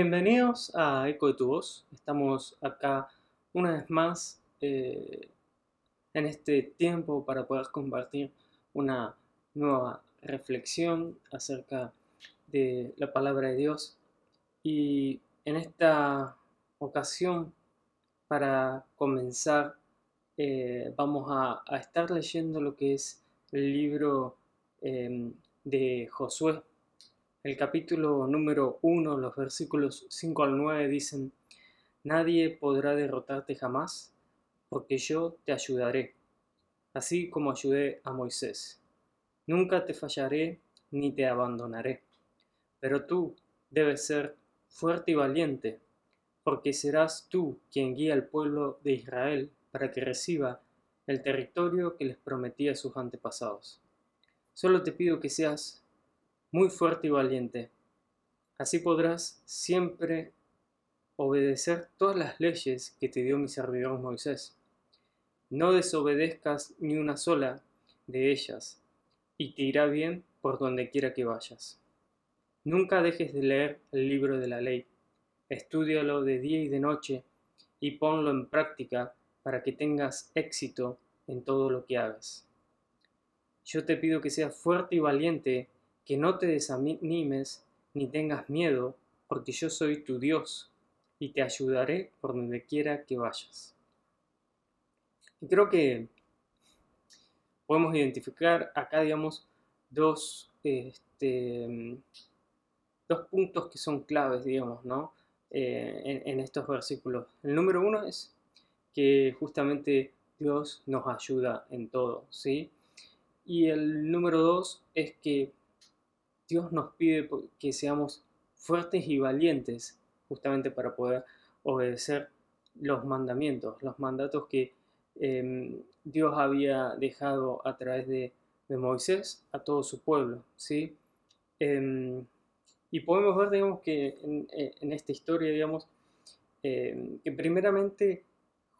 Bienvenidos a Eco de tu Voz. Estamos acá una vez más eh, en este tiempo para poder compartir una nueva reflexión acerca de la palabra de Dios. Y en esta ocasión, para comenzar, eh, vamos a, estar leyendo lo que es el libro em, de Josué. El capítulo número 1, los versículos 5 al 9 dicen, Nadie podrá derrotarte jamás, porque yo te ayudaré, así como ayudé a Moisés. Nunca te fallaré ni te abandonaré. Pero tú debes ser fuerte y valiente, porque serás tú quien guía al pueblo de Israel para que reciba el territorio que les prometí a sus antepasados. Solo te pido que seas muy fuerte y valiente. Así podrás siempre obedecer todas las leyes que te dio mi servidor Moisés. No desobedezcas ni una sola de ellas, y te irá bien por donde quiera que vayas. Nunca dejes de leer el libro de la ley. Estúdialo de día y de noche y ponlo en práctica para que tengas éxito en todo lo que hagas. Yo te pido que seas fuerte y valiente, que no te desanimes ni tengas miedo, porque yo soy tu Dios y te ayudaré por donde quiera que vayas. Y creo que podemos identificar acá, digamos, dos, este, dos puntos que son claves, digamos, ¿no? Eh, en, estos versículos. El número uno es que justamente Dios nos ayuda en todo, ¿sí? Y el número dos es que Dios nos pide que seamos fuertes y valientes justamente para poder obedecer los mandamientos, los mandatos que em, Dios había dejado a través de, Moisés a todo su pueblo, ¿sí? Em, y podemos ver, digamos, que en, esta historia, digamos, em, que primeramente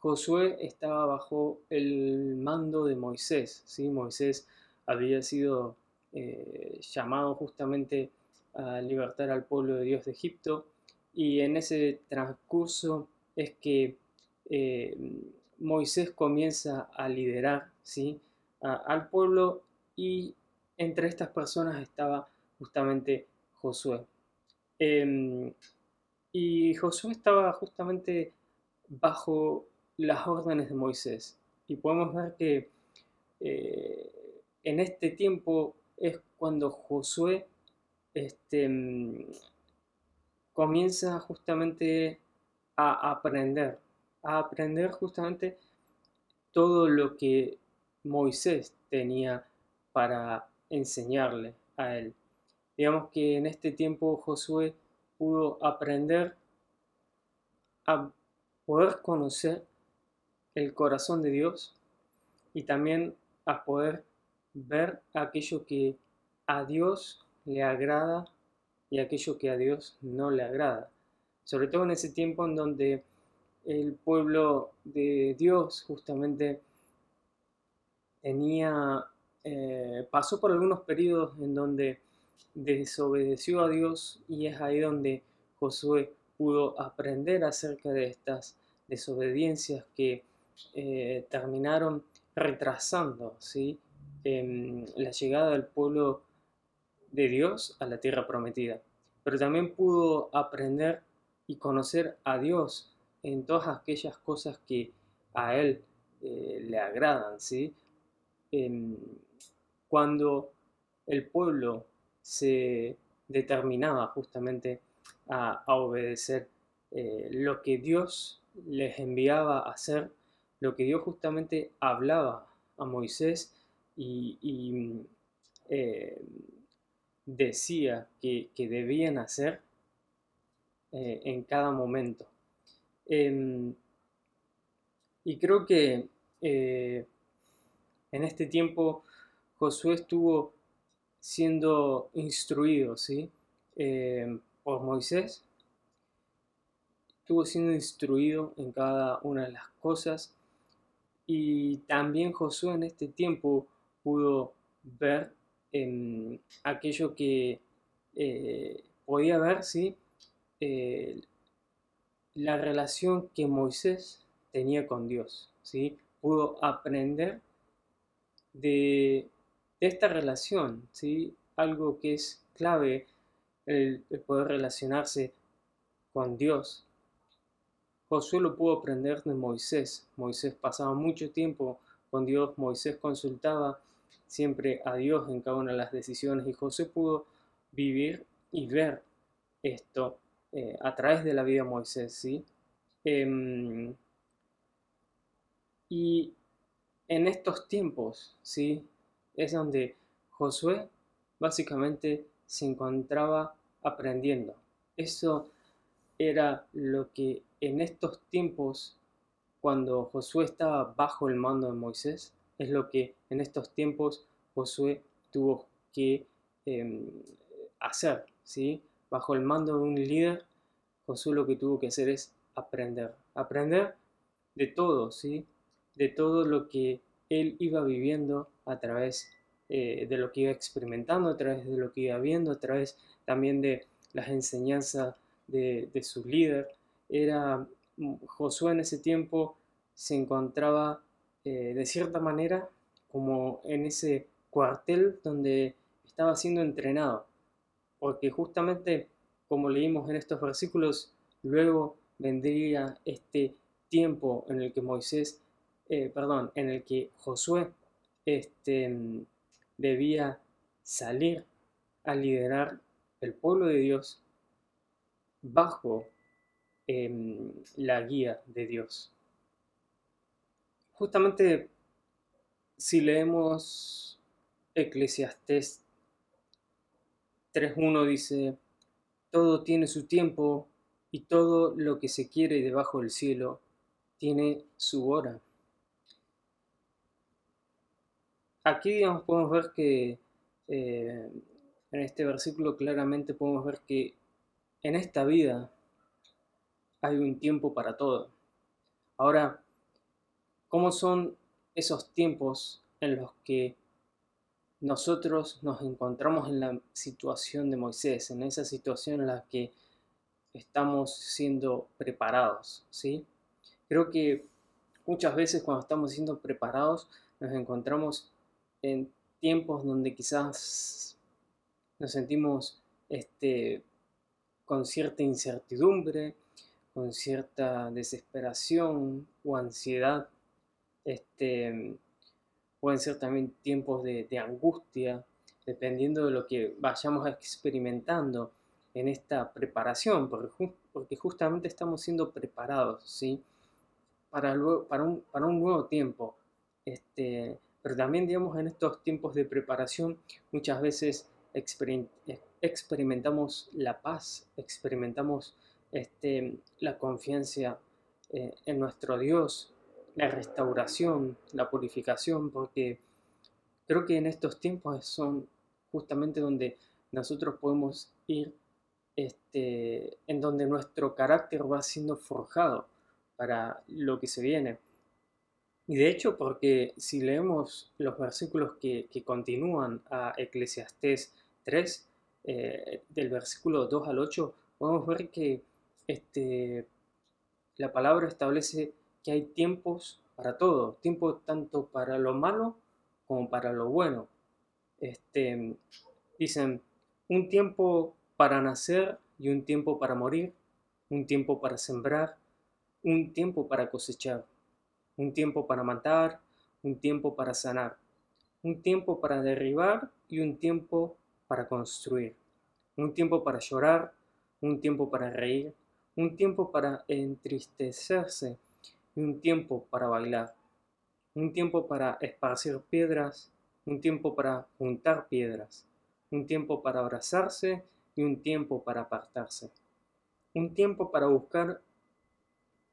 Josué estaba bajo el mando de Moisés, ¿sí? Moisés había sido eh, llamado justamente a libertar al pueblo de Dios de Egipto y en ese transcurso es que eh, Moisés comienza a liderar ¿sí? al pueblo y entre estas personas estaba justamente Josué. Em, y Josué estaba justamente bajo las órdenes de Moisés. Y podemos ver que eh, en este tiempo es cuando Josué este, mm, comienza justamente a aprender, a aprender justamente todo lo que Moisés tenía para enseñarle a él. Digamos que en este tiempo Josué pudo aprender a poder conocer el corazón de Dios y también a poder ver aquello que a Dios le agrada y aquello que a Dios no le agrada. Sobre todo en ese tiempo en donde el pueblo de Dios justamente tenía, eh, pasó por algunos periodos en donde desobedeció a Dios y es ahí donde Josué pudo aprender acerca de estas desobediencias que eh, terminaron retrasando ¿sí? Em, la llegada del pueblo de Dios a la tierra prometida. Pero también pudo aprender y conocer a Dios en todas aquellas cosas que a Él eh, le agradan. ¿sí? Em, cuando el pueblo se determinaba justamente a, obedecer eh, lo que Dios les enviaba a hacer, lo que Dios justamente hablaba a Moisés y, eh, decía que, debían hacer eh, en cada momento. Em, y creo que eh, en este tiempo Josué estuvo siendo instruido ¿sí? Por Moisés, estuvo siendo instruido en cada una de las cosas y también Josué en este tiempo pudo ver aquello que eh, podía ver, ¿sí? eh, la relación que Moisés tenía con Dios, ¿sí? Pudo aprender de, esta relación, ¿sí? Algo que es clave, el, poder relacionarse con Dios. Josué lo pudo aprender de Moisés. Moisés pasaba mucho tiempo con Dios, Moisés consultaba siempre a Dios en cada una de las decisiones y José pudo vivir y ver esto eh, a través de la vida de Moisés, ¿sí? Em, y en estos tiempos, ¿sí? Es donde Josué básicamente se encontraba aprendiendo. Eso era lo que en estos tiempos, cuando Josué estaba bajo el mando de Moisés, es lo que en estos tiempos Josué tuvo que em, hacer, ¿sí? Bajo el mando de un líder, Josué lo que tuvo que hacer es aprender, aprender de todo, ¿sí? De todo lo que él iba viviendo a través eh, de lo que iba experimentando, a través de lo que iba viendo, a través también de las enseñanzas de, su líder. Era Josué en ese tiempo se encontraba eh, de cierta manera como en ese cuartel donde estaba siendo entrenado, porque justamente como leímos en estos versículos, luego vendría este tiempo en el que Moisés, eh, perdón, en el que Josué este, debía salir a liderar el pueblo de Dios bajo em, la guía de Dios. Justamente si leemos Eclesiastés 3.1 dice, todo tiene su tiempo y todo lo que se quiere debajo del cielo tiene su hora. Aquí digamos, podemos ver que eh, en este versículo claramente podemos ver que en esta vida hay un tiempo para todo. Ahora, ¿cómo son esos tiempos en los que nosotros nos encontramos en la situación de Moisés, en esa situación en la que estamos siendo preparados, ¿sí? Creo que muchas veces cuando estamos siendo preparados nos encontramos en tiempos donde quizás nos sentimos este, con cierta incertidumbre, con cierta desesperación o ansiedad. Este, pueden ser también tiempos de, angustia, dependiendo de lo que vayamos experimentando en esta preparación, porque, justamente estamos siendo preparados, ¿sí? Para, para, un, para un nuevo tiempo. Este, pero también, digamos, en estos tiempos de preparación, muchas veces experimentamos la paz, experimentamos este, la confianza eh, en nuestro Dios, la restauración, la purificación, porque creo que en estos tiempos son justamente donde nosotros podemos ir, este, en donde nuestro carácter va siendo forjado para lo que se viene. Y de hecho, porque si leemos los versículos que, continúan a Eclesiastés 3, eh, del versículo 2 al 8, podemos ver que este, la palabra establece que hay tiempos para todo, tiempo tanto para lo malo como para lo bueno. Este, dicen, un tiempo para nacer y un tiempo para morir, un tiempo para sembrar, un tiempo para cosechar, un tiempo para matar, un tiempo para sanar, un tiempo para derribar y un tiempo para construir, un tiempo para llorar, un tiempo para reír, un tiempo para entristecerse un tiempo para bailar, un tiempo para esparcir piedras, un tiempo para juntar piedras, un tiempo para abrazarse y un tiempo para apartarse, un tiempo para buscar,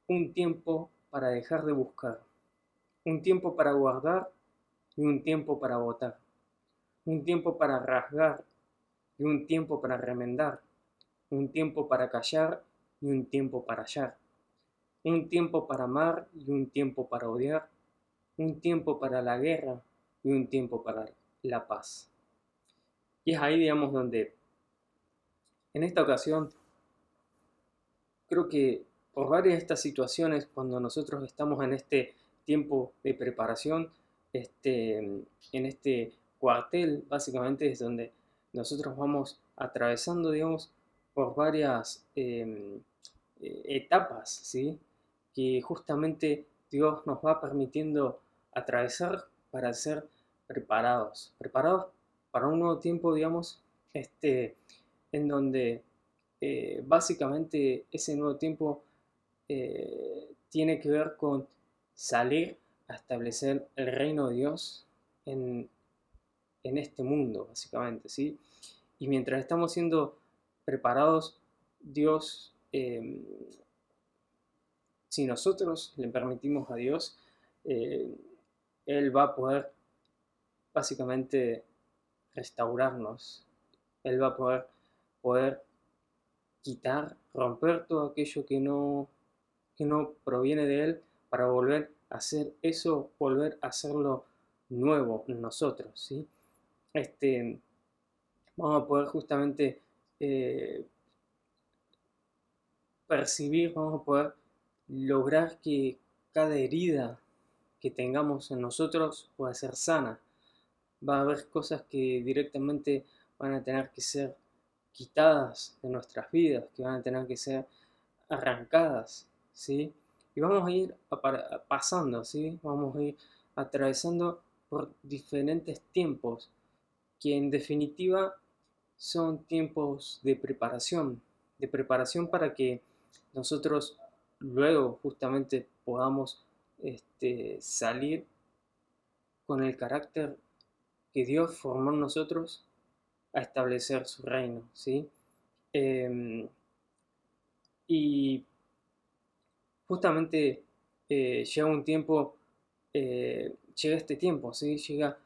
un tiempo para dejar de buscar, un tiempo para guardar y un tiempo para botar, un tiempo para rasgar y un tiempo para remendar, un tiempo para callar y un tiempo para hallar un tiempo para amar y un tiempo para odiar, un tiempo para la guerra y un tiempo para la paz. Y es ahí, digamos, donde en esta ocasión creo que por varias de estas situaciones, cuando nosotros estamos en este tiempo de preparación, este, en este cuartel, básicamente es donde nosotros vamos atravesando, digamos, por varias em, eh, etapas, ¿sí? Que justamente Dios nos va permitiendo atravesar para ser preparados, preparados para un nuevo tiempo, digamos, este, en donde eh, básicamente ese nuevo tiempo eh, tiene que ver con salir a establecer el reino de Dios en, en este mundo, básicamente, ¿sí? Y mientras estamos siendo preparados, Dios, em, si nosotros le permitimos a Dios, eh, Él va a poder básicamente restaurarnos. Él va a poder, poder quitar, romper todo aquello que no, que no proviene de Él para volver a hacer eso, volver a hacerlo nuevo nosotros. ¿sí? Este, vamos a poder justamente eh, percibir, vamos a poder lograr que cada herida que tengamos en nosotros pueda ser sana. Va a haber cosas que directamente van a tener que ser quitadas de nuestras vidas, que van a tener que ser arrancadas, ¿sí? Y vamos a ir pasando, ¿sí? Vamos a ir atravesando por diferentes tiempos, que en definitiva son tiempos de preparación, de preparación para que nosotros luego justamente podamos este, salir con el carácter que Dios formó en nosotros a establecer su reino, ¿sí? Em, y justamente eh, llega un tiempo, eh, llega este tiempo, ¿sí? Llega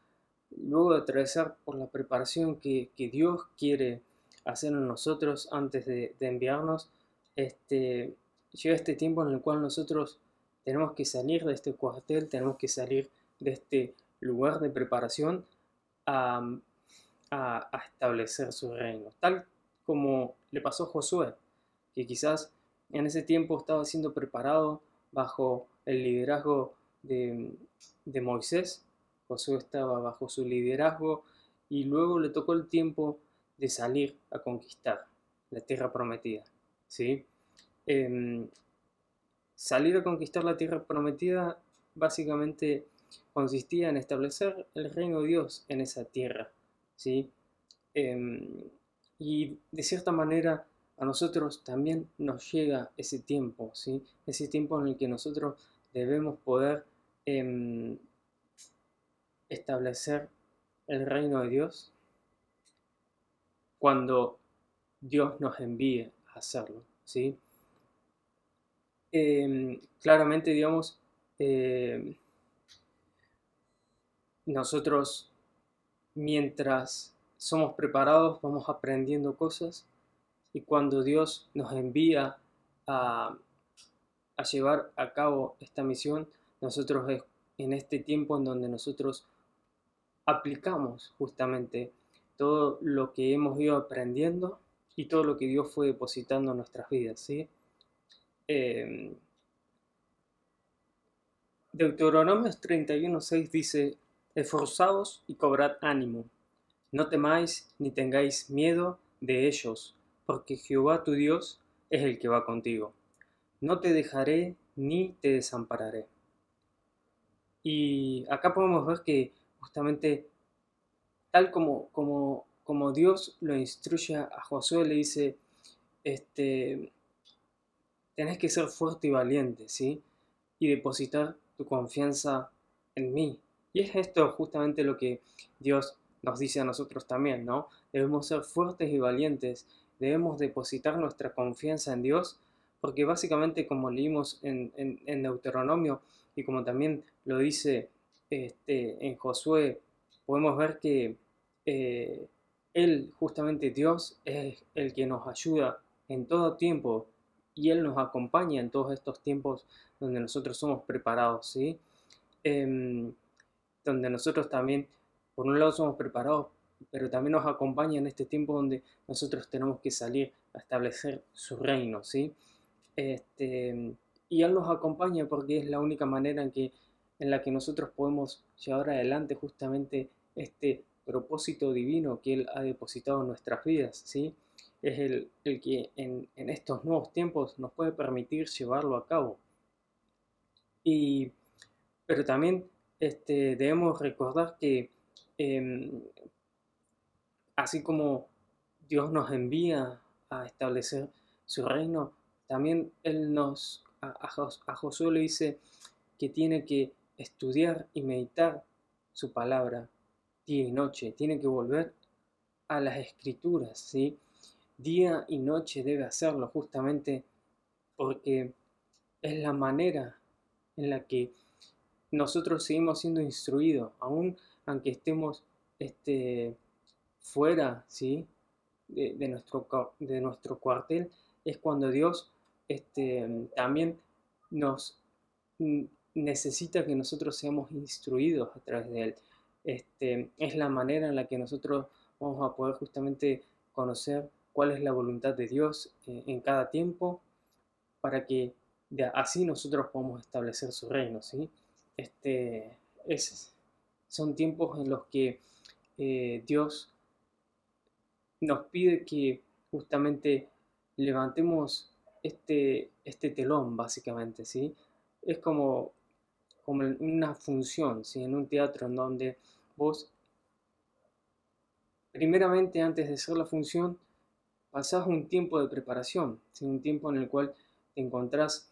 luego de atravesar por la preparación que, Dios quiere hacer en nosotros antes de, enviarnos, este, llega este tiempo en el cual nosotros tenemos que salir de este cuartel, tenemos que salir de este lugar de preparación a, establecer su reino, tal como le pasó a Josué, que quizás en ese tiempo estaba siendo preparado bajo el liderazgo de, de Moisés, Josué estaba bajo su liderazgo y luego le tocó el tiempo de salir a conquistar la tierra prometida. ¿sí? Em, salir a conquistar la tierra prometida básicamente consistía en establecer el reino de Dios en esa tierra. ¿sí? Em, y de cierta manera a nosotros también nos llega ese tiempo, ¿sí? ese tiempo en el que nosotros debemos poder em, establecer el reino de Dios cuando Dios nos envíe a hacerlo, ¿sí? Em, claramente, digamos, em, nosotros mientras somos preparados vamos aprendiendo cosas y cuando Dios nos envía a, llevar a cabo esta misión, nosotros es en este tiempo en donde nosotros aplicamos justamente todo lo que hemos ido aprendiendo y todo lo que Dios fue depositando en nuestras vidas. ¿sí? Eh, Deuteronomios 31.6 dice, esforzaos y cobrad ánimo, no temáis ni tengáis miedo de ellos, porque Jehová tu Dios es el que va contigo. No te dejaré ni te desampararé. Y acá podemos ver que justamente tal como, como, como Dios lo instruye a Josué, le dice, este, tenés que ser fuerte y valiente, ¿sí? Y depositar tu confianza en mí. Y es esto justamente lo que Dios nos dice a nosotros también, ¿no? Debemos ser fuertes y valientes, debemos depositar nuestra confianza en Dios, porque básicamente como leímos en, Deuteronomio y como también lo dice este, en Josué podemos ver que eh, Él, justamente Dios, es el que nos ayuda en todo tiempo y Él nos acompaña en todos estos tiempos donde nosotros somos preparados, ¿sí? Em, donde nosotros también, por un lado, somos preparados, pero también nos acompaña en este tiempo donde nosotros tenemos que salir a establecer su reino, ¿sí? Este, y Él nos acompaña porque es la única manera en, que, en la que nosotros podemos llevar adelante justamente este propósito divino que Él ha depositado en nuestras vidas, ¿sí? Es el, el que en, en, estos nuevos tiempos nos puede permitir llevarlo a cabo. Y, pero también este, debemos recordar que em, así como Dios nos envía a establecer su reino, también Él nos, a, a Josué le dice que tiene que estudiar y meditar su palabra día y noche, tiene que volver a las escrituras, ¿sí? Día y noche debe hacerlo justamente porque es la manera en la que nosotros seguimos siendo instruidos, aún aunque estemos este, fuera ¿sí? de, nuestro, de nuestro cuartel, es cuando Dios este, también nos necesita que nosotros seamos instruidos a través de Él. Este, es la manera en la que nosotros vamos a poder justamente conocer cuál es la voluntad de Dios eh, en cada tiempo para que así nosotros podamos establecer su reino. ¿sí? Este, es, son tiempos en los que eh, Dios nos pide que justamente levantemos este, este telón, básicamente, ¿sí? Es como, como una función, ¿sí? En un teatro en donde vos, primeramente, antes de hacer la función, pasás un tiempo de preparación. Un tiempo en el cual te encontrás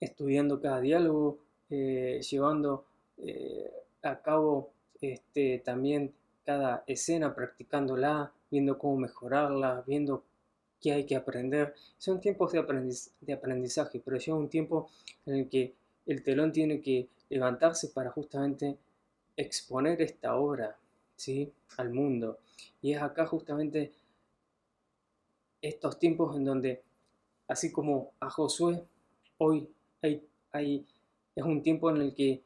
estudiando cada diálogo, eh, llevando eh, a cabo este, también cada escena, practicándola, viendo cómo mejorarla, viendo qué hay que aprender. Son tiempos de, aprendizaje, pero llega un tiempo en el que el telón tiene que levantarse para justamente exponer esta obra ¿sí? al mundo. Y es acá justamente estos tiempos en donde, así como a Josué, hoy hay, hay, es un tiempo en el que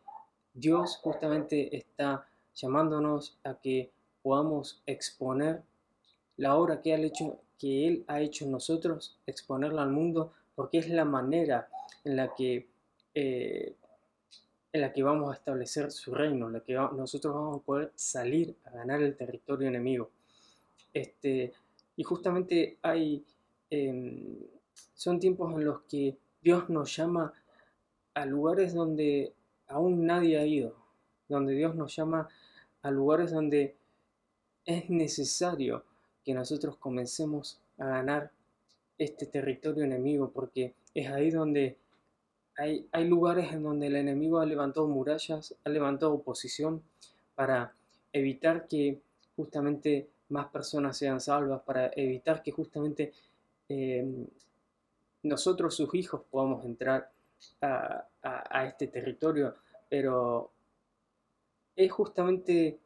Dios justamente está llamándonos a que podamos exponer la obra que, hecho, que Él ha hecho en nosotros, exponerla al mundo, porque es la manera en la que, eh, en la que vamos a establecer su reino, en la que nosotros vamos a poder salir a ganar el territorio enemigo. Este, y justamente hay, em, son tiempos en los que Dios nos llama a lugares donde aún nadie ha ido, donde Dios nos llama a lugares donde es necesario que nosotros comencemos a ganar este territorio enemigo, porque es ahí donde hay, hay lugares en donde el enemigo ha levantado murallas, ha levantado oposición para evitar que justamente más personas sean salvas, para evitar que justamente em, nosotros, sus hijos, podamos entrar a, este territorio, pero es justamente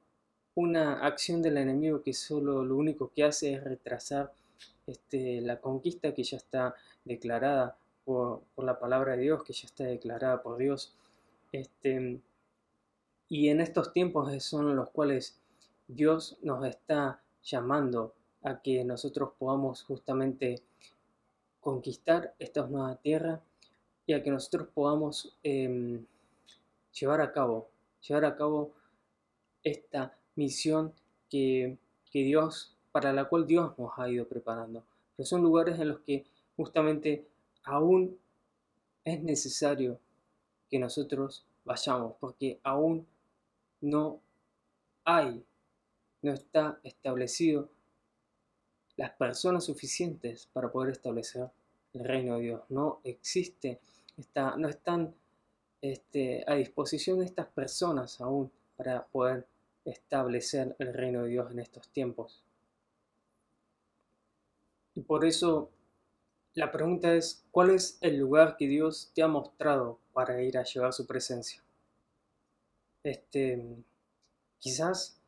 una acción del enemigo que solo lo único que hace es retrasar este, la conquista que ya está declarada por, la palabra de Dios, que ya está declarada por Dios. Este, y en estos tiempos son los cuales Dios nos está llamando a que nosotros podamos justamente conquistar esta nueva tierra y a que nosotros podamos em, llevar a cabo, llevar a cabo esta misión que, Dios, para la cual Dios nos ha ido preparando. Pero son lugares en los que justamente aún es necesario que nosotros vayamos, porque aún no hay, no está establecido las personas suficientes para poder establecer el reino de Dios. No existe, está, no están este, a disposición de estas personas aún para poder establecer el reino de Dios en estos tiempos. Y por eso la pregunta es, ¿cuál es el lugar que Dios te ha mostrado para ir a llevar su presencia? Este, quizás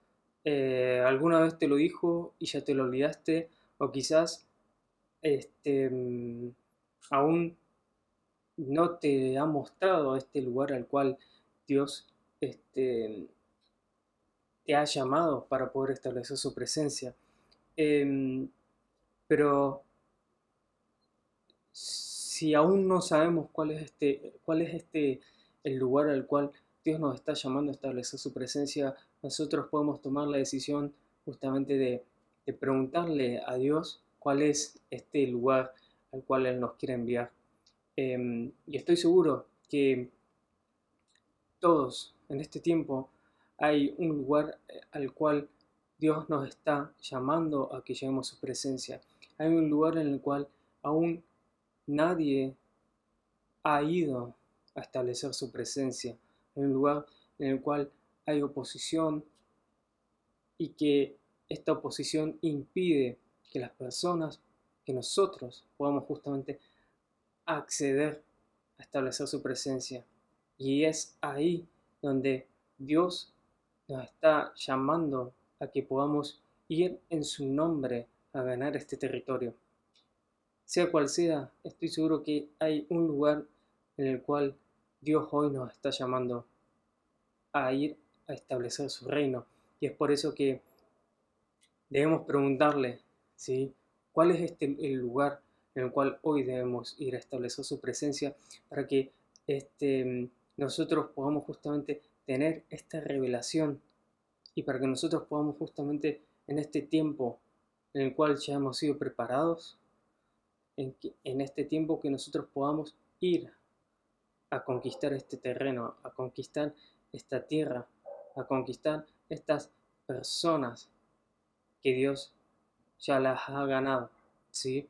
eh, alguna vez te lo dijo y ya te lo olvidaste, o quizás este, aún no te ha mostrado este lugar al cual Dios este, te ha llamado para poder establecer su presencia. Em, pero si aún no sabemos cuál es este, cuál es este el lugar al cual Dios nos está llamando a establecer su presencia, nosotros podemos tomar la decisión justamente de, preguntarle a Dios cuál es este lugar al cual Él nos quiere enviar. Em, y estoy seguro que todos en este tiempo hay un lugar eh, al cual Dios nos está llamando a que lleguemos su presencia. Hay un lugar en el cual aún nadie ha ido a establecer su presencia. Hay un lugar en el cual hay oposición y que esta oposición impide que las personas, que nosotros podamos justamente acceder a establecer su presencia. Y es ahí donde Dios nos está llamando a que podamos ir en su nombre a ganar este territorio. Sea cual sea, estoy seguro que hay un lugar en el cual Dios hoy nos está llamando a ir a establecer su reino. Y es por eso que debemos preguntarle, ¿sí? ¿Cuál es este, el lugar en el cual hoy debemos ir a establecer su presencia para que este, nosotros podamos justamente tener esta revelación y para que nosotros podamos justamente en este tiempo en el cual ya hemos sido preparados, en, en este tiempo que nosotros podamos ir a conquistar este terreno, a conquistar esta tierra, a conquistar estas personas que Dios ya las ha ganado, ¿sí?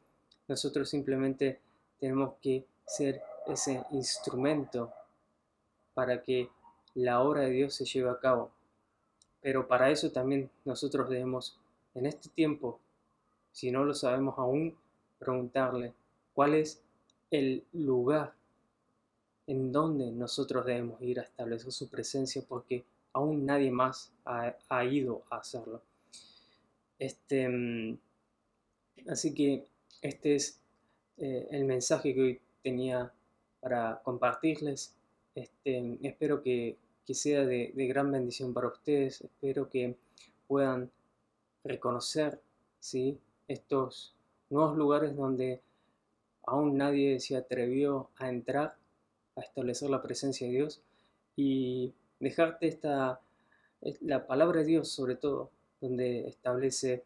Nosotros simplemente tenemos que ser ese instrumento para que la obra de Dios se lleve a cabo. Pero para eso también nosotros debemos, en este tiempo, si no lo sabemos aún, preguntarle cuál es el lugar en donde nosotros debemos ir a establecer su presencia porque aún nadie más ha, ido a hacerlo. Este, mm, así que este es eh, el mensaje que hoy tenía para compartirles. Este, espero que, sea de, gran bendición para ustedes. Espero que puedan reconocer ¿sí? estos nuevos lugares donde aún nadie se atrevió a entrar a establecer la presencia de Dios y dejarte esta, la palabra de Dios sobre todo, donde establece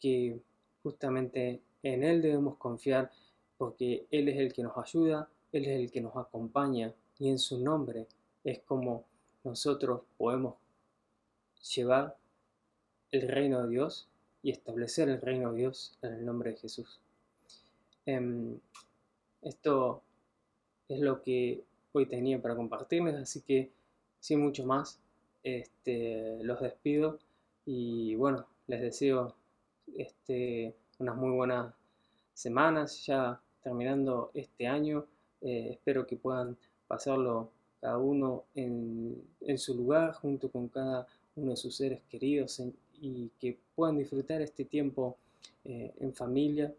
que justamente en Él debemos confiar porque Él es el que nos ayuda, Él es el que nos acompaña y en su nombre es como nosotros podemos llevar el reino de Dios y establecer el reino de Dios en el nombre de Jesús. Em, esto es lo que hoy tenía para compartirles, así que sin mucho más, este, los despido y bueno, les deseo este, unas muy buenas semanas ya terminando este año. Eh, espero que puedan pasarlo cada uno en, su lugar junto con cada uno de sus seres queridos y que puedan disfrutar este tiempo eh, en familia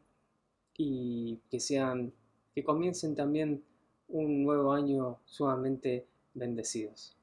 y que sean que comiencen también un nuevo año sumamente bendecidos.